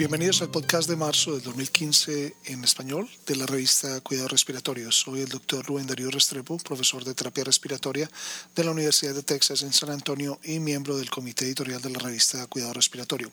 Bienvenidos al podcast de marzo del 2015 en español de la revista Cuidados Respiratorios. Soy el doctor Rubén Darío Restrepo, profesor de terapia respiratoria de la Universidad de Texas en San Antonio y miembro del comité editorial de la revista Cuidado Respiratorio.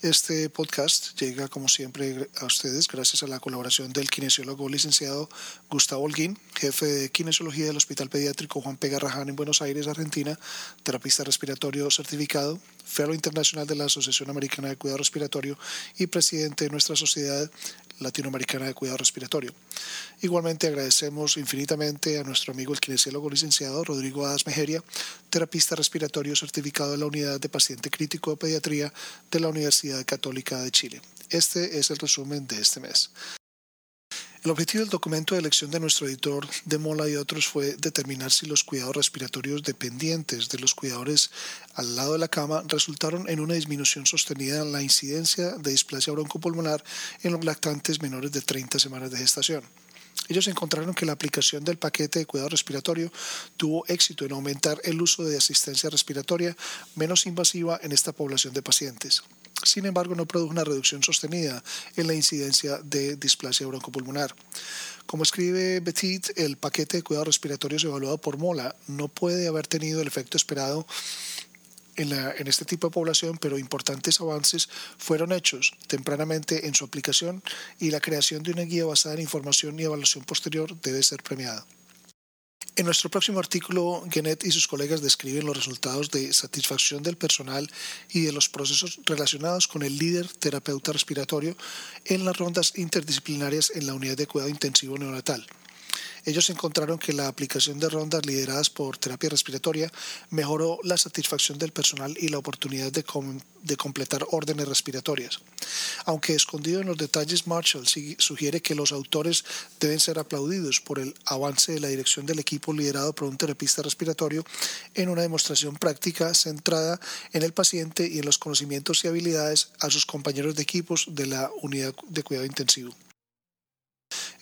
Este podcast llega, como siempre, a ustedes gracias a la colaboración del kinesiólogo licenciado Gustavo Holguín, jefe de kinesiología del Hospital Pediátrico Juan P. Garrahan en Buenos Aires, Argentina, terapista respiratorio certificado, Fellow Internacional de la Asociación Americana de Cuidado Respiratorio y presidente de nuestra Sociedad Latinoamericana de Cuidado Respiratorio. Igualmente agradecemos infinitamente a nuestro amigo el kinesiólogo licenciado Rodrigo Adas Mejeria, terapista respiratorio certificado de la Unidad de Paciente Crítico de Pediatría de la Universidad Católica de Chile. Este es el resumen de este mes. El objetivo del documento de elección de nuestro editor de Mola y otros fue determinar si los cuidados respiratorios dependientes de los cuidadores al lado de la cama resultaron en una disminución sostenida en la incidencia de displasia broncopulmonar en los lactantes menores de 30 semanas de gestación. Ellos encontraron que la aplicación del paquete de cuidado respiratorio tuvo éxito en aumentar el uso de asistencia respiratoria menos invasiva en esta población de pacientes. Sin embargo, no produjo una reducción sostenida en la incidencia de displasia broncopulmonar. Como escribe Petit, el paquete de cuidados respiratorios evaluado por Mola no puede haber tenido el efecto esperado en, en, este tipo de población, pero importantes avances fueron hechos tempranamente en su aplicación y la creación de una guía basada en información y evaluación posterior debe ser premiada. En nuestro próximo artículo, Genet y sus colegas describen los resultados de satisfacción del personal y de los procesos relacionados con el líder terapeuta respiratorio en las rondas interdisciplinarias en la unidad de cuidado intensivo neonatal. Ellos encontraron que la aplicación de rondas lideradas por terapia respiratoria mejoró la satisfacción del personal y la oportunidad de, completar órdenes respiratorias. Aunque escondido en los detalles, Marshall sugiere que los autores deben ser aplaudidos por el avance de la dirección del equipo liderado por un terapista respiratorio en una demostración práctica centrada en el paciente y en los conocimientos y habilidades a sus compañeros de equipos de la unidad de cuidado intensivo.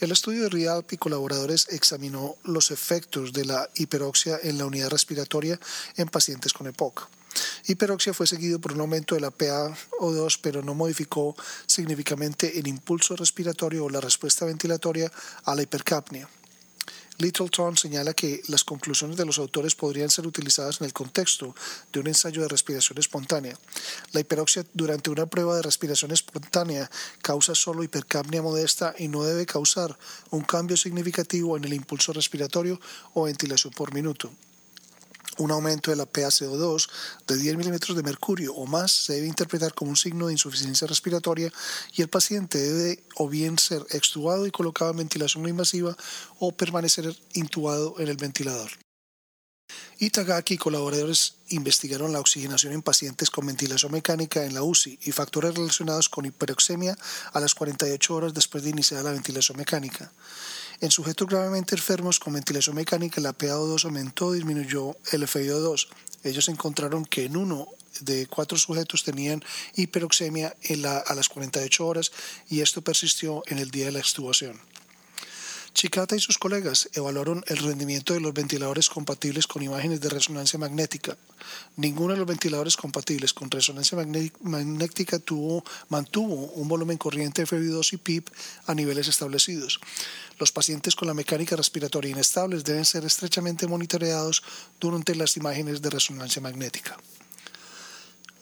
El estudio de Rialp y colaboradores examinó los efectos de la hiperoxia en la unidad respiratoria en pacientes con EPOC. Hiperoxia fue seguido por un aumento de la PaO2, pero no modificó significativamente el impulso respiratorio o la respuesta ventilatoria a la hipercapnia. Littleton señala que las conclusiones de los autores podrían ser utilizadas en el contexto de un ensayo de respiración espontánea. La hiperoxia durante una prueba de respiración espontánea causa solo hipercapnia modesta y no debe causar un cambio significativo en el impulso respiratorio o ventilación por minuto un aumento de la PaCO2 de 10 milímetros de mercurio o más se debe interpretar como un signo de insuficiencia respiratoria y el paciente debe o bien ser extubado y colocado en ventilación no invasiva o permanecer intubado en el ventilador. Itagaki y colaboradores investigaron la oxigenación en pacientes con ventilación mecánica en la UCI y factores relacionados con hiperoxemia a las 48 horas después de iniciar la ventilación mecánica. En sujetos gravemente enfermos con ventilación mecánica, la PaO2 aumentó disminuyó el FiO2. Ellos encontraron que en uno de cuatro sujetos tenían hiperoxemia a las 48 horas y esto persistió en el día de la extubación. Chicata y sus colegas evaluaron el rendimiento de los ventiladores compatibles con imágenes de resonancia magnética. Ninguno de los ventiladores compatibles con resonancia magnética tuvo, mantuvo un volumen corriente de FeV2 y PIP a niveles establecidos. Los pacientes con la mecánica respiratoria inestable deben ser estrechamente monitoreados durante las imágenes de resonancia magnética.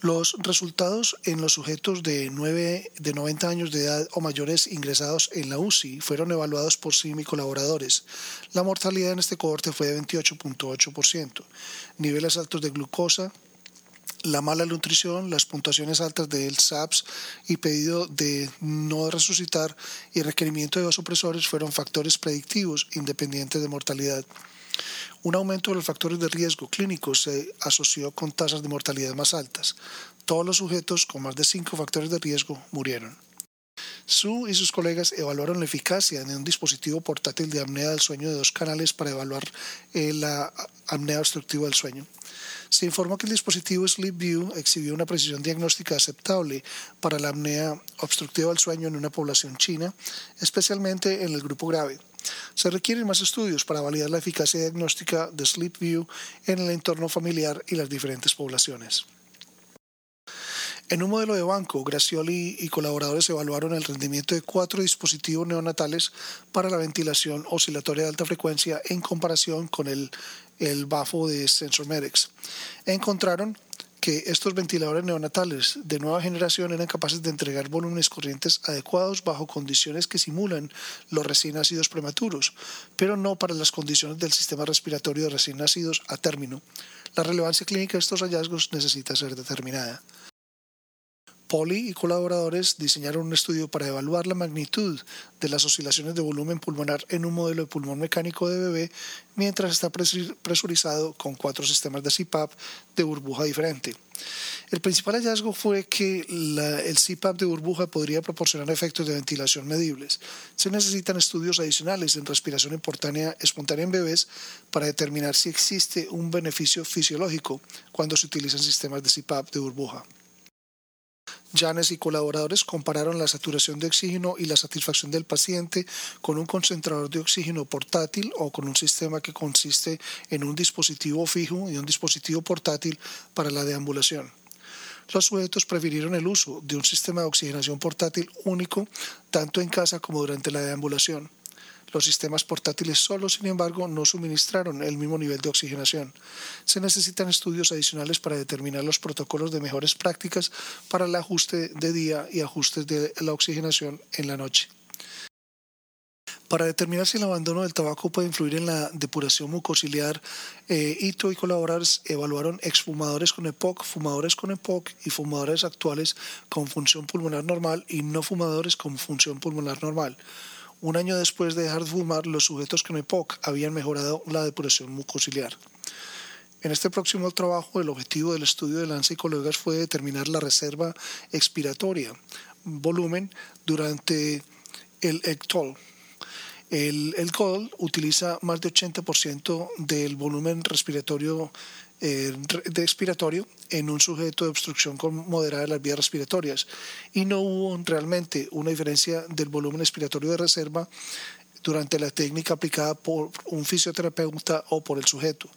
Los resultados en los sujetos de, 9, de 90 años de edad o mayores ingresados en la UCI fueron evaluados por CIMI colaboradores. La mortalidad en este cohorte fue de 28.8%. Niveles altos de glucosa, la mala nutrición, las puntuaciones altas del SAPS y pedido de no resucitar y requerimiento de vasopresores fueron factores predictivos independientes de mortalidad. Un aumento de los factores de riesgo clínicos se asoció con tasas de mortalidad más altas. Todos los sujetos con más de cinco factores de riesgo murieron. Su y sus colegas evaluaron la eficacia de un dispositivo portátil de apnea del sueño de dos canales para evaluar eh, la apnea obstructiva del sueño. Se informó que el dispositivo SleepView exhibió una precisión diagnóstica aceptable para la apnea obstructiva del sueño en una población china, especialmente en el grupo grave. Se requieren más estudios para validar la eficacia diagnóstica de SleepView en el entorno familiar y las diferentes poblaciones. En un modelo de banco, Gracioli y colaboradores evaluaron el rendimiento de cuatro dispositivos neonatales para la ventilación oscilatoria de alta frecuencia en comparación con el, el bafo de SensorMedics. Encontraron que estos ventiladores neonatales de nueva generación eran capaces de entregar volúmenes corrientes adecuados bajo condiciones que simulan los recién nacidos prematuros, pero no para las condiciones del sistema respiratorio de recién nacidos a término. La relevancia clínica de estos hallazgos necesita ser determinada. Poli y colaboradores diseñaron un estudio para evaluar la magnitud de las oscilaciones de volumen pulmonar en un modelo de pulmón mecánico de bebé mientras está presurizado con cuatro sistemas de CPAP de burbuja diferente. El principal hallazgo fue que el CPAP de burbuja podría proporcionar efectos de ventilación medibles. Se necesitan estudios adicionales en respiración espontánea, espontánea en bebés para determinar si existe un beneficio fisiológico cuando se utilizan sistemas de CPAP de burbuja. Janes y colaboradores compararon la saturación de oxígeno y la satisfacción del paciente con un concentrador de oxígeno portátil o con un sistema que consiste en un dispositivo fijo y un dispositivo portátil para la deambulación. Los sujetos prefirieron el uso de un sistema de oxigenación portátil único tanto en casa como durante la deambulación. Los sistemas portátiles solos, sin embargo, no suministraron el mismo nivel de oxigenación. Se necesitan estudios adicionales para determinar los protocolos de mejores prácticas para el ajuste de día y ajustes de la oxigenación en la noche. Para determinar si el abandono del tabaco puede influir en la depuración mucociliar, eh, y colaboradores evaluaron exfumadores con EPOC, fumadores con EPOC y fumadores actuales con función pulmonar normal y no fumadores con función pulmonar normal. Un año después de dejar de fumar, los sujetos con EPOC habían mejorado la depuración mucociliar. En este próximo trabajo, el objetivo del estudio de Lance y colegas fue determinar la reserva expiratoria, volumen, durante el ECTOL. El, el utiliza más de 80% del volumen respiratorio eh, de expiratorio en un sujeto de obstrucción moderada de las vías respiratorias y no hubo realmente una diferencia del volumen expiratorio de reserva durante la técnica aplicada por un fisioterapeuta o por el sujeto.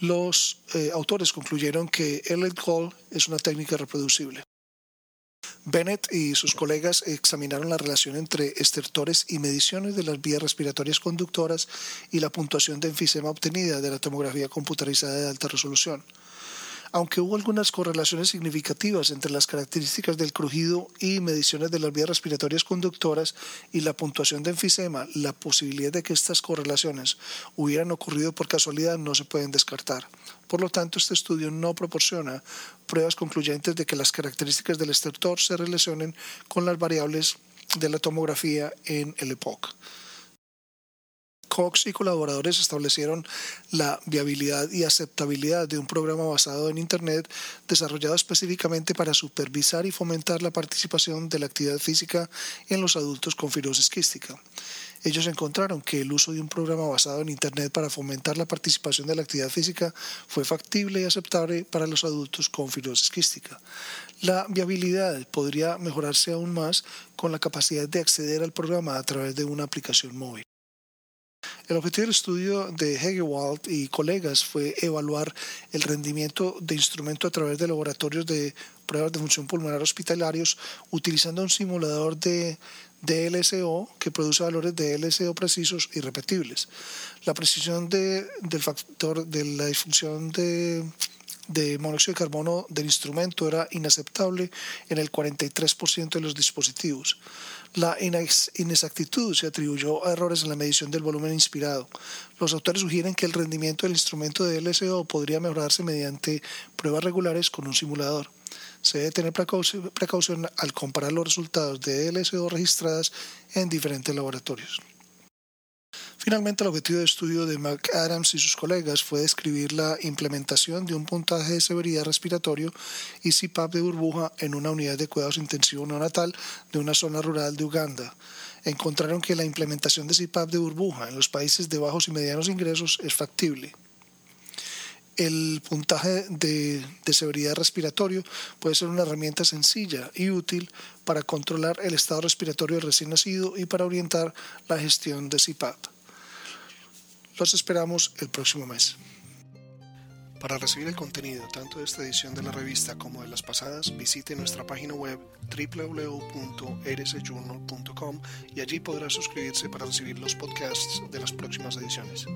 Los eh, autores concluyeron que el alcohol es una técnica reproducible. Bennett y sus colegas examinaron la relación entre estertores y mediciones de las vías respiratorias conductoras y la puntuación de enfisema obtenida de la tomografía computarizada de alta resolución aunque hubo algunas correlaciones significativas entre las características del crujido y mediciones de las vías respiratorias conductoras y la puntuación de enfisema, la posibilidad de que estas correlaciones hubieran ocurrido por casualidad no se pueden descartar. Por lo tanto, este estudio no proporciona pruebas concluyentes de que las características del estertor se relacionen con las variables de la tomografía en el EPOC. Cox y colaboradores establecieron la viabilidad y aceptabilidad de un programa basado en Internet desarrollado específicamente para supervisar y fomentar la participación de la actividad física en los adultos con fibrosis quística. Ellos encontraron que el uso de un programa basado en Internet para fomentar la participación de la actividad física fue factible y aceptable para los adultos con fibrosis quística. La viabilidad podría mejorarse aún más con la capacidad de acceder al programa a través de una aplicación móvil. El objetivo del estudio de Hegewald y colegas fue evaluar el rendimiento de instrumento a través de laboratorios de pruebas de función pulmonar hospitalarios utilizando un simulador de DLSO que produce valores de DLSO precisos y repetibles. La precisión del factor de la disfunción de de monóxido de carbono del instrumento era inaceptable en el 43% de los dispositivos. La inexactitud se atribuyó a errores en la medición del volumen inspirado. Los autores sugieren que el rendimiento del instrumento de LSO podría mejorarse mediante pruebas regulares con un simulador. Se debe tener precaución al comparar los resultados de LSO registradas en diferentes laboratorios. Finalmente, el objetivo de estudio de McAdams y sus colegas fue describir la implementación de un puntaje de severidad respiratorio y CPAP de burbuja en una unidad de cuidados intensivos neonatal de una zona rural de Uganda. Encontraron que la implementación de CPAP de burbuja en los países de bajos y medianos ingresos es factible. El puntaje de, severidad respiratorio puede ser una herramienta sencilla y útil para controlar el estado respiratorio del recién nacido y para orientar la gestión de CPAP. Los esperamos el próximo mes. Para recibir el contenido tanto de esta edición de la revista como de las pasadas, visite nuestra página web www.rsjournal.com y allí podrá suscribirse para recibir los podcasts de las próximas ediciones.